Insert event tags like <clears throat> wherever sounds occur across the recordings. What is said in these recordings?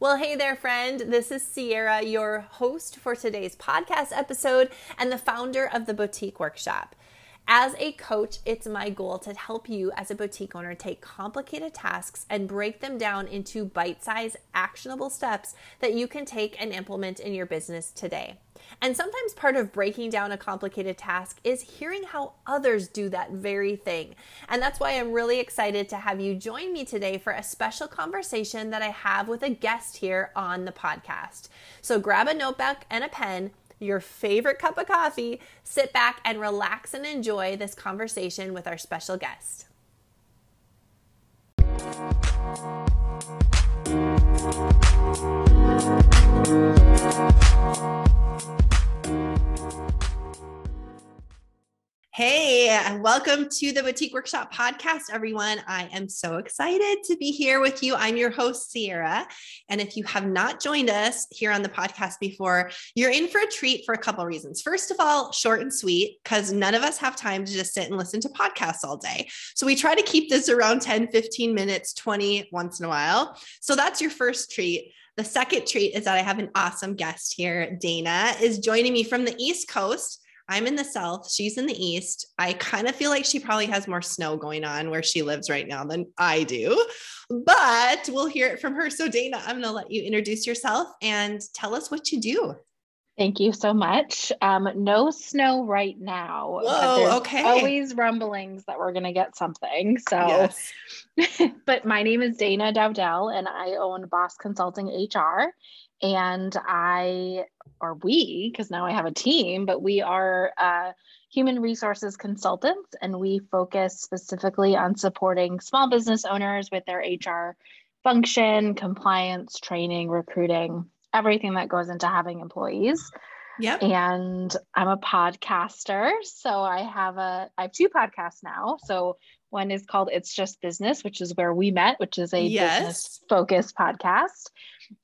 Well, hey there, friend. This is Ciara, your host for today's podcast episode and the founder of the Boutique Workshop. As a coach, it's my goal to help you as a boutique owner take complicated tasks and break them down into bite sized, actionable steps that you can take and implement in your business today. And sometimes part of breaking down a complicated task is hearing how others do that very thing. And that's why I'm really excited to have you join me today for a special conversation that I have with a guest here on the podcast. So grab a notebook and a pen your favorite cup of coffee, sit back and relax and enjoy this conversation with our special guest. Hey, welcome to the Boutique Workshop podcast, everyone. I am so excited to be here with you. I'm your host, Ciara. And if you have not joined us here on the podcast before, you're in for a treat for a couple reasons. First of all, short and sweet, because none of us have time to just sit and listen to podcasts all day. So we try to keep this around 10, 15 minutes, 20 once in a while. So that's your first treat. The second treat is that I have an awesome guest here. Dana is joining me from the East Coast. I'm in the south, she's in the east. I kind of feel like she probably has more snow going on where she lives right now than I do, but we'll hear it from her. So, Dana, I'm going to let you introduce yourself and tell us what you do. Thank you so much. Um, no snow right now. Whoa, okay. Always rumblings that we're going to get something. So, yes. <laughs> but my name is Dana Dowdell and I own Boss Consulting HR and I, or we, because now I have a team, but we are uh, human resources consultants and we focus specifically on supporting small business owners with their HR function, compliance, training, recruiting, everything that goes into having employees. Yep. And I'm a podcaster. So I have a I have two podcasts now. So one is called It's Just Business, which is where we met, which is a yes. business focused podcast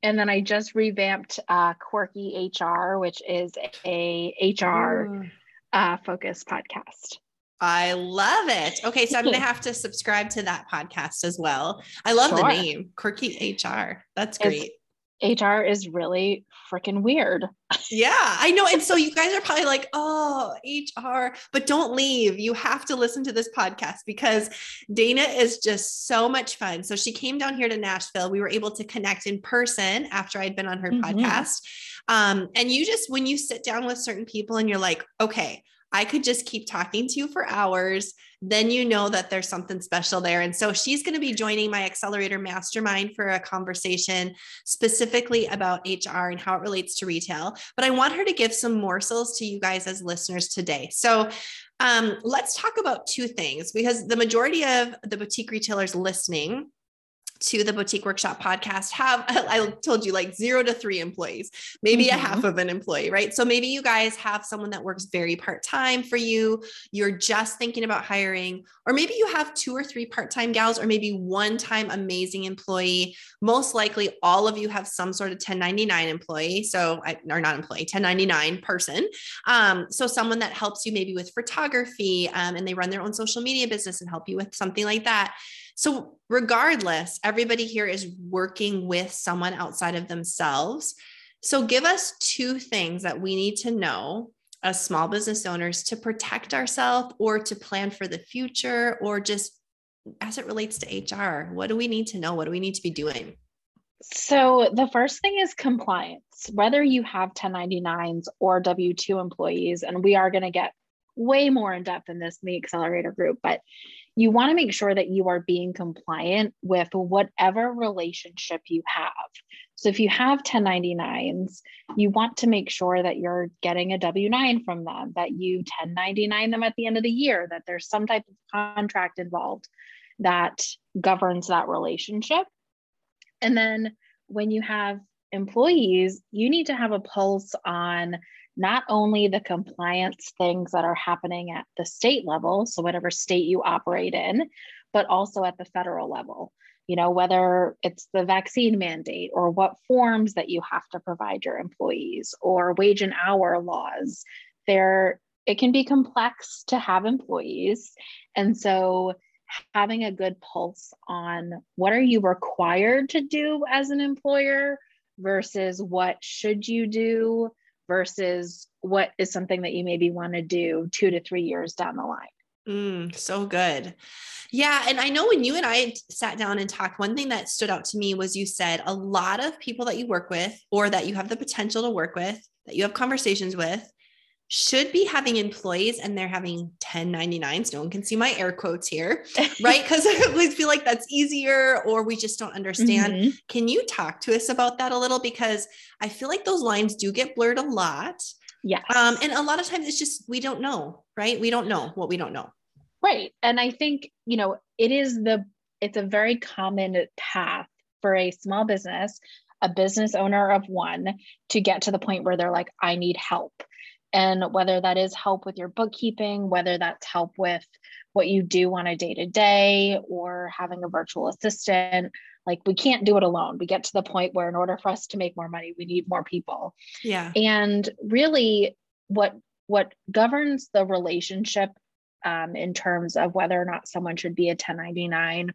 and then I just revamped uh, Quirky HR, which is a HR uh, focused podcast. I love it. Okay, so I'm going to have to subscribe to that podcast as well. I love sure. the name, Quirky HR. That's great. It's, HR is really freaking weird. Yeah, I know. And so <laughs> you guys are probably like, oh, HR, but don't leave. You have to listen to this podcast because Dana is just so much fun. So she came down here to Nashville. We were able to connect in person after I'd been on her mm-hmm. podcast. Um, and you just, when you sit down with certain people and you're like, okay, I could just keep talking to you for hours. Then you know that there's something special there. And so she's going to be joining my accelerator mastermind for a conversation specifically about HR and how it relates to retail. But I want her to give some morsels to you guys as listeners today. So um, let's talk about two things because the majority of the boutique retailers listening to the boutique workshop podcast have <laughs> i told you like zero to three employees maybe mm-hmm. a half of an employee right? So maybe you guys have someone that works very part-time for you you're just thinking about hiring or maybe you have two or three part-time gals or maybe one time amazing employee. Most likely all of you have some sort of 1099 employee so or not employee 1099 person. Um, so someone that helps you maybe with photography um, and they run their own social media business and help you with something like that so, regardless, everybody here is working with someone outside of themselves. So, give us two things that we need to know as small business owners to protect ourselves or to plan for the future or just as it relates to HR. What do we need to know? What do we need to be doing? So, the first thing is compliance. Whether you have 1099s or W 2 employees, and we are going to get way more in depth in this in the accelerator group, but you want to make sure that you are being compliant with whatever relationship you have. So if you have 1099s, you want to make sure that you're getting a W 9 from them, that you 1099 them at the end of the year, that there's some type of contract involved that governs that relationship. And then when you have employees, you need to have a pulse on not only the compliance things that are happening at the state level, so whatever state you operate in, but also at the federal level. You know, whether it's the vaccine mandate or what forms that you have to provide your employees or wage and hour laws. There, it can be complex to have employees. And so having a good pulse on what are you required to do as an employer versus what should you do versus what is something that you maybe want to do two to three years down the line. Mm, so good. Yeah. And I know when you and I sat down and talked, one thing that stood out to me was you said a lot of people that you work with or that you have the potential to work with, that you have conversations with, should be having employees and they're having 1099s. No one can see my air quotes here, <laughs> right? Because I always feel like that's easier or we just don't understand. Mm-hmm. Can you talk to us about that a little? Because I feel like those lines do get blurred a lot. Yeah. Um, and a lot of times it's just we don't know, right? We don't know what we don't know. Right. And I think, you know, it is the it's a very common path for a small business, a business owner of one to get to the point where they're like, I need help and whether that is help with your bookkeeping, whether that's help with what you do on a day to day or having a virtual assistant, like we can't do it alone. We get to the point where, in order for us to make more money, we need more people. Yeah. And really, what what governs the relationship um, in terms of whether or not someone should be a 1099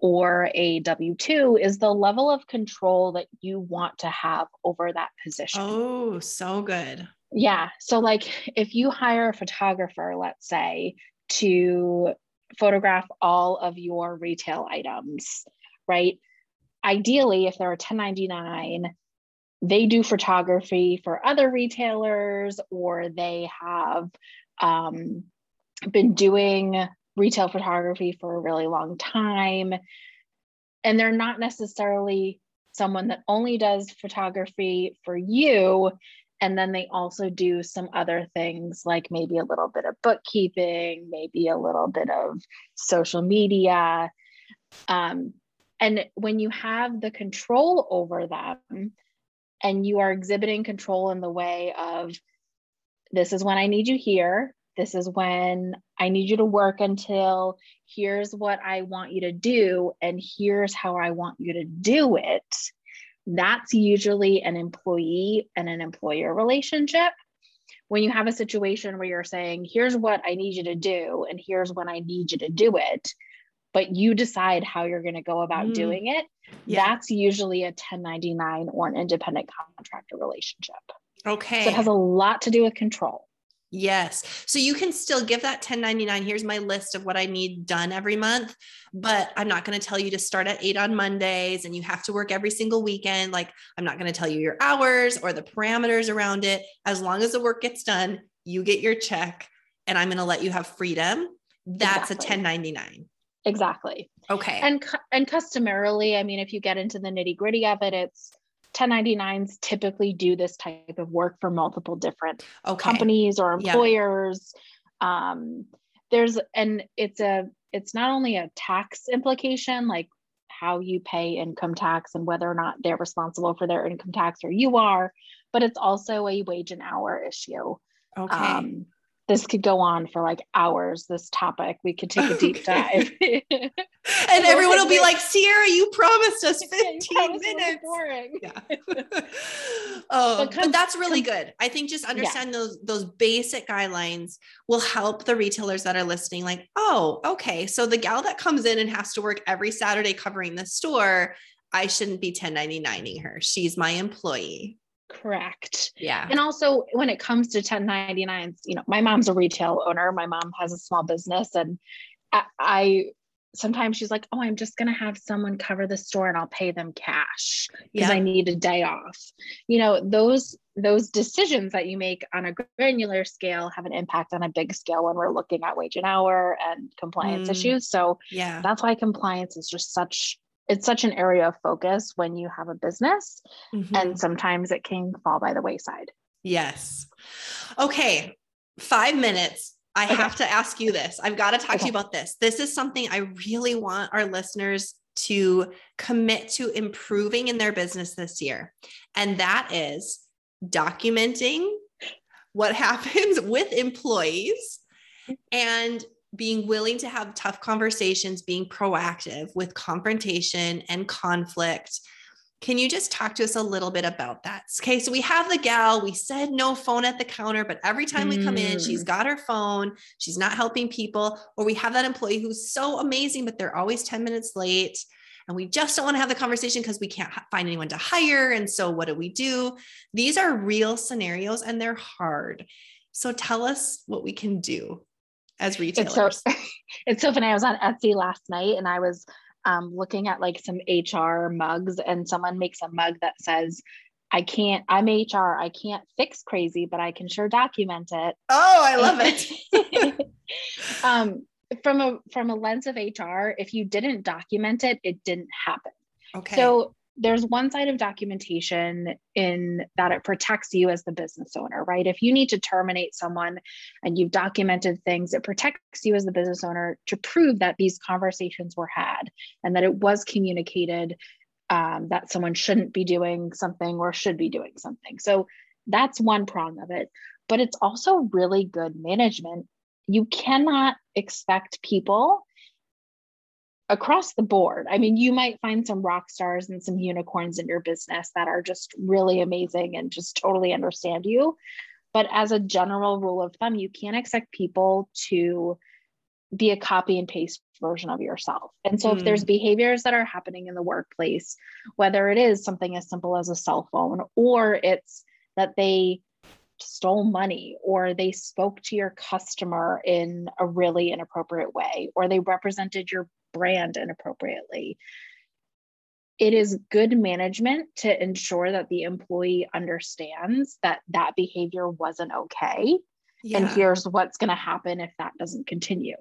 or a W 2 is the level of control that you want to have over that position. Oh, so good. Yeah. So, like, if you hire a photographer, let's say, to photograph all of your retail items, right? Ideally, if they're a 1099, they do photography for other retailers or they have um, been doing retail photography for a really long time. And they're not necessarily someone that only does photography for you and then they also do some other things like maybe a little bit of bookkeeping, maybe a little bit of social media. Um, and when you have the control over them and you are exhibiting control in the way of this is when I need you here, this is when I need you to work until here's what I want you to do, and here's how I want you to do it that's usually an employee and an employer relationship. When you have a situation where you're saying, here's what I need you to do, and here's when I need you to do it, but you decide how you're going to go about mm. doing it, yeah. that's usually a 1099 or an independent contractor relationship. Okay. So it has a lot to do with control. Yes. So you can still give that 1099. Here's my list of what I need done every month, but I'm not going to tell you to start at eight on Mondays and you have to work every single weekend. Like, I'm not going to tell you your hours or the parameters around it. As long as the work gets done, you get your check and I'm going to let you have freedom. That's exactly. a 1099. Exactly. Okay. And and customarily, I mean, if you get into the nitty gritty of it, it's 1099s typically do this type of work for multiple different okay. companies or employers. Yeah. Um, there's and it's a it's not only a tax implication like how you pay income tax and whether or not they're responsible for their income tax or you are, but it's also a wage and hour issue. Okay. Um, this could go on for like hours this topic. We could take a deep dive. <laughs> <laughs> And everyone will be like Ciara you promised us <laughs> 15 minutes. boring. Yeah. Oh but, but, that's really good. I think just understand yeah. those those basic guidelines will help the retailers that are listening like oh okay so the gal that comes in and has to work every saturday covering the store I shouldn't be 1099ing her. She's my employee. Correct. Yeah. And also when it comes to 1099s, you know, my mom's a retail owner. My mom has a small business and I, I sometimes she's like, "Oh, I'm just going to have someone cover the store and I'll pay them cash because yeah. I need a day off." You know, those those decisions that you make on a granular scale have an impact on a big scale when we're looking at wage and hour and compliance mm. issues. So, yeah. That's why compliance is just such it's such an area of focus when you have a business mm-hmm. and sometimes it can fall by the wayside yes okay five minutes i okay. have to ask you this i've got to talk okay. to you about this this is something i really want our listeners to commit to improving in their business this year and that is documenting what <laughs> happens with employees and being willing to have tough conversations, being proactive with confrontation and conflict. Can you just talk to us a little bit about that? Okay, so we have the gal, we said no phone at the counter, but every time we come in, she's mm. got her phone, she's not helping people, or we have that employee who's so amazing, but they're always 10 minutes late. And we just don't want to have the conversation because we can't find anyone to hire. And so, what do we do? These are real scenarios and they're hard. So, tell us what we can do as retailers. It's so, <laughs> it's so funny. I was on Etsy last night and I was um, looking at like some HR mugs, and someone makes a mug that says, I can't, I'm HR, I can't fix crazy, but I can sure document it. Oh, I love it. <laughs> um, from a from a lens of HR, if you didn't document it, it didn't happen. Okay. So there's one side of documentation in that it protects you as the business owner, right? If you need to terminate someone and you've documented things, it protects you as the business owner to prove that these conversations were had and that it was communicated um, that someone shouldn't be doing something or should be doing something. So that's one prong of it. But it's also really good management. You cannot expect people across the board. I mean, you might find some rock stars and some unicorns in your business that are just really amazing and just totally understand you. But as a general rule of thumb, you can't expect people to be a copy and paste version of yourself. And so, mm. if there's hmm. behaviors that are happening in the workplace, whether it is something as simple as a cell phone or it's that they stole money or they spoke to your customer in a really inappropriate way or they represented your brand inappropriately. It is good management to ensure that the employee understands that that behavior wasn't okay. Yeah. And here's what's going to happen if that doesn't continue.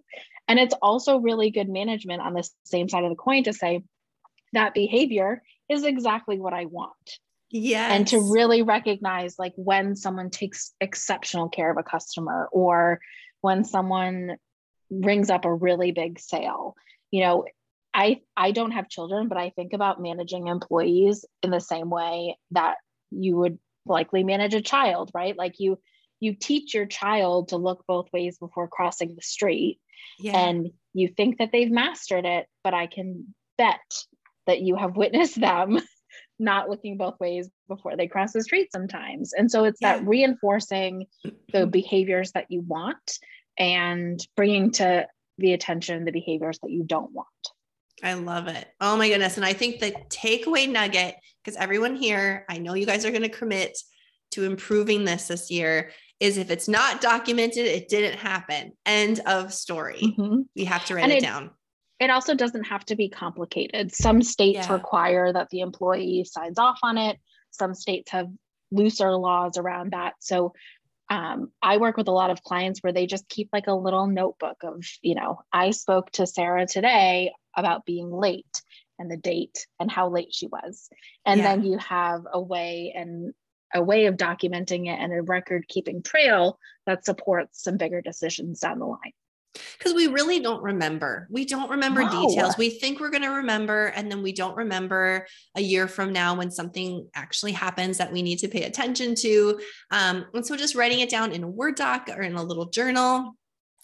And it's also really good management on the same side of the coin to say that behavior is exactly what I want. Yeah. And to really recognize like when someone takes exceptional care of a customer or when someone rings up a really big sale you know i i don't have children but i think about managing employees in the same way that you would likely manage a child right like you you teach your child to look both ways before crossing the street yeah. and you think that they've mastered it but i can bet that you have witnessed them not looking both ways before they cross the street sometimes and so it's yeah. that reinforcing the <clears throat> behaviors that you want and bringing to the attention, the behaviors that you don't want. I love it. Oh my goodness. And I think the takeaway nugget, because everyone here, I know you guys are going to commit to improving this this year, is if it's not documented, it didn't happen. End of story. Mm-hmm. We have to write it, it, down. It also doesn't have to be complicated. Some states yeah. require that the employee signs off on it, some states have looser laws around that. So um, I work with a lot of clients where they just keep like a little notebook of, you know, I spoke to Sarah today about being late and the date and how late she was. And yeah. then you have a way and a way of documenting it and a record keeping trail that supports some bigger decisions down the line because we really don't remember. We don't remember no. details. We think we're going to remember, and then we don't remember a year from now when something actually happens that we need to pay attention to. Um, and so just writing it down in a Word doc or in a little journal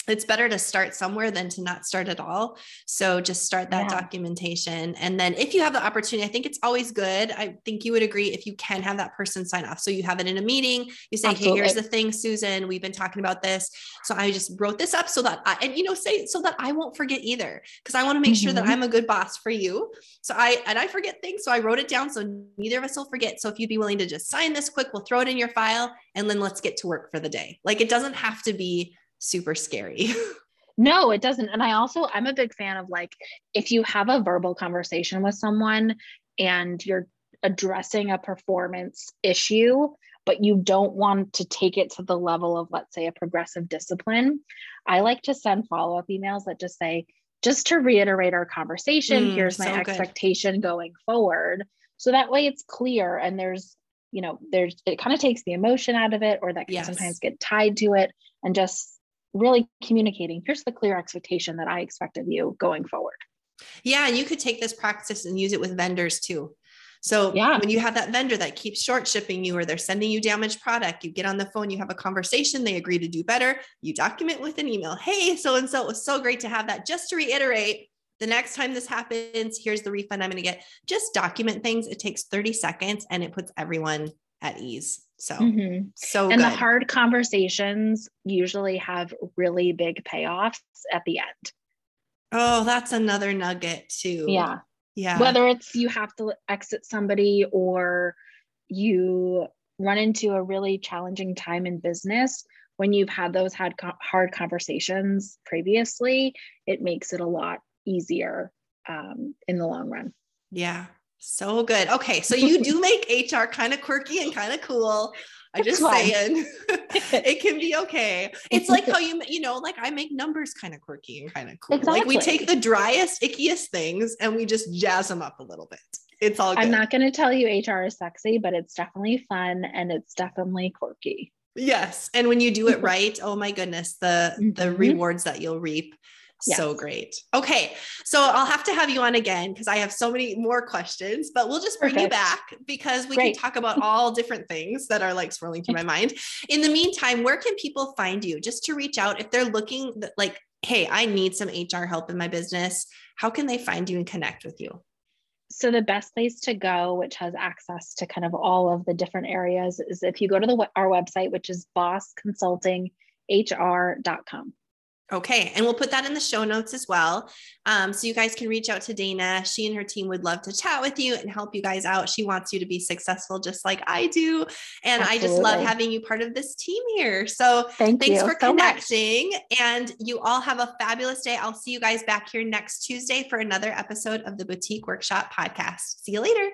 it's better to start somewhere than to not start at all. So just start that yeah. documentation. And then if you have the opportunity, I think it's always good. I think you would agree if you can have that person sign off. So you have it in a meeting, you say, Absolutely. Hey, here's the thing, Susan, we've been talking about this. So I just wrote this up so that I, and you know, say so that I won't forget either. Cause I want to make mm-hmm. sure that mm-hmm. I'm a good boss for you. So I, and I forget things. So I wrote it down. So neither of us will forget. So if you'd be willing to just sign this quick, we'll throw it in your file and then let's get to work for the day. Like it doesn't have to be super scary. <laughs> no, it doesn't. And I also, I'm a big fan of like, if you have a verbal conversation with someone and you're addressing a performance issue, but you don't want to take it to the level of, let's say, a progressive discipline, I like to send follow up emails that just say, just to reiterate our conversation, mm, here's my so expectation good. going forward. So that way it's clear and there's, you know, there's, it kind of takes the emotion out of it or that can yes. sometimes get tied to it and just really communicating here's the clear expectation that I expect of you going forward. Yeah, and you could take this practice and use it with vendors too. So yeah. when you have that vendor that keeps short shipping you or they're sending you damaged product, you get on the phone, you have a conversation, they agree to do better, you document with an email. Hey, so and so, it was so great to have that. Just to reiterate, the next time this happens, here's the refund I'm going to get. Just document things. It takes 30 seconds and it puts everyone at ease. So, mm-hmm. so and good. the hard conversations usually have really big payoffs at the end. Oh, that's another nugget too. Yeah. Yeah. Whether it's you have to exit somebody or you run into a really challenging time in business, when you've had those hard, hard conversations previously, it makes it a lot easier um, in the long run. Yeah. So good. Okay. So you do make HR kind of quirky and kind of cool. I just saying <laughs> it can be okay. It's like how <laughs> you, you know, like I make numbers kind of quirky and kind of cool. Exactly. Like we take the driest, ickiest things and we just jazz them up a little bit. It's all good. I'm not going to tell you HR is sexy, but it's definitely fun and it's definitely quirky. Yes. And when you do it <laughs> right, oh my goodness, the mm-hmm. the rewards that you'll reap Yes. So great. Okay. So I'll have to have you on again because I have so many more questions, but we'll just bring Perfect. you back because we great. can talk about all different things that are like swirling through my <laughs> mind. In the meantime, where can people find you just to reach out if they're looking like, hey, I need some HR help in my business? How can they find you and connect with you? So the best place to go, which has access to kind of all of the different areas, is if you go to the our website, which is bossconsultinghr.com. Okay. And we'll put that in the show notes as well. Um, so you guys can reach out to Dana. She and her team would love to chat with you and help you guys out. She wants you to be successful just like I do. And Absolutely. I just love having you part of this team here. So Thank thanks for so connecting. Much. And you all have a fabulous day. I'll see you guys back here next Tuesday for another episode of the Boutique Workshop podcast. See you later.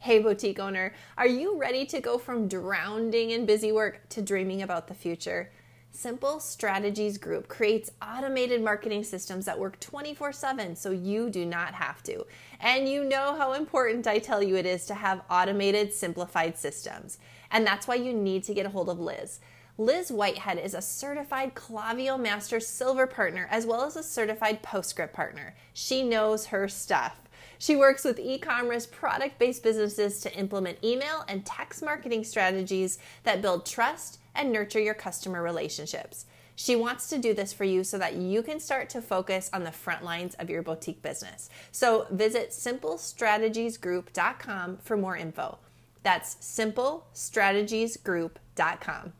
Hey, boutique owner, are you ready to go from drowning in busy work to dreaming about the future? Simple Strategies Group creates automated marketing systems that work 24 7 so you do not have to. And you know how important I tell you it is to have automated, simplified systems. And that's why you need to get a hold of Liz. Liz Whitehead is a certified Klaviyo Master Silver partner as well as a certified Postscript partner. She knows her stuff. She works with e commerce product based businesses to implement email and text marketing strategies that build trust and nurture your customer relationships. She wants to do this for you so that you can start to focus on the front lines of your boutique business. So visit simplestrategiesgroup.com for more info. That's simplestrategiesgroup.com.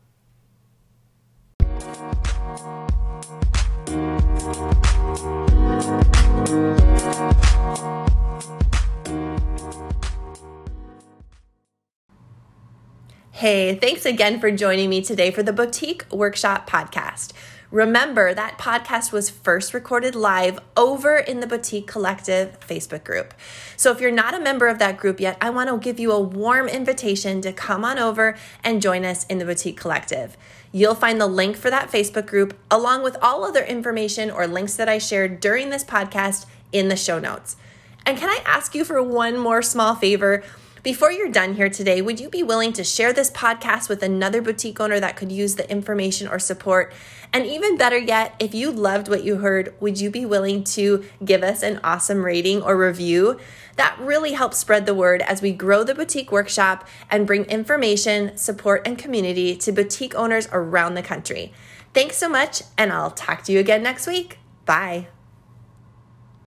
Hey, thanks again for joining me today for the Boutique Workshop Podcast. Remember, that podcast was first recorded live over in the Boutique Collective Facebook group. So if you're not a member of that group yet, I want to give you a warm invitation to come on over and join us in the Boutique Collective. You'll find the link for that Facebook group along with all other information or links that I shared during this podcast in the show notes. And can I ask you for one more small favor? Before you're done here today, would you be willing to share this podcast with another boutique owner that could use the information or support? And even better yet, if you loved what you heard, would you be willing to give us an awesome rating or review? That really helps spread the word as we grow the boutique workshop and bring information, support, and community to boutique owners around the country. Thanks so much, and I'll talk to you again next week. Bye.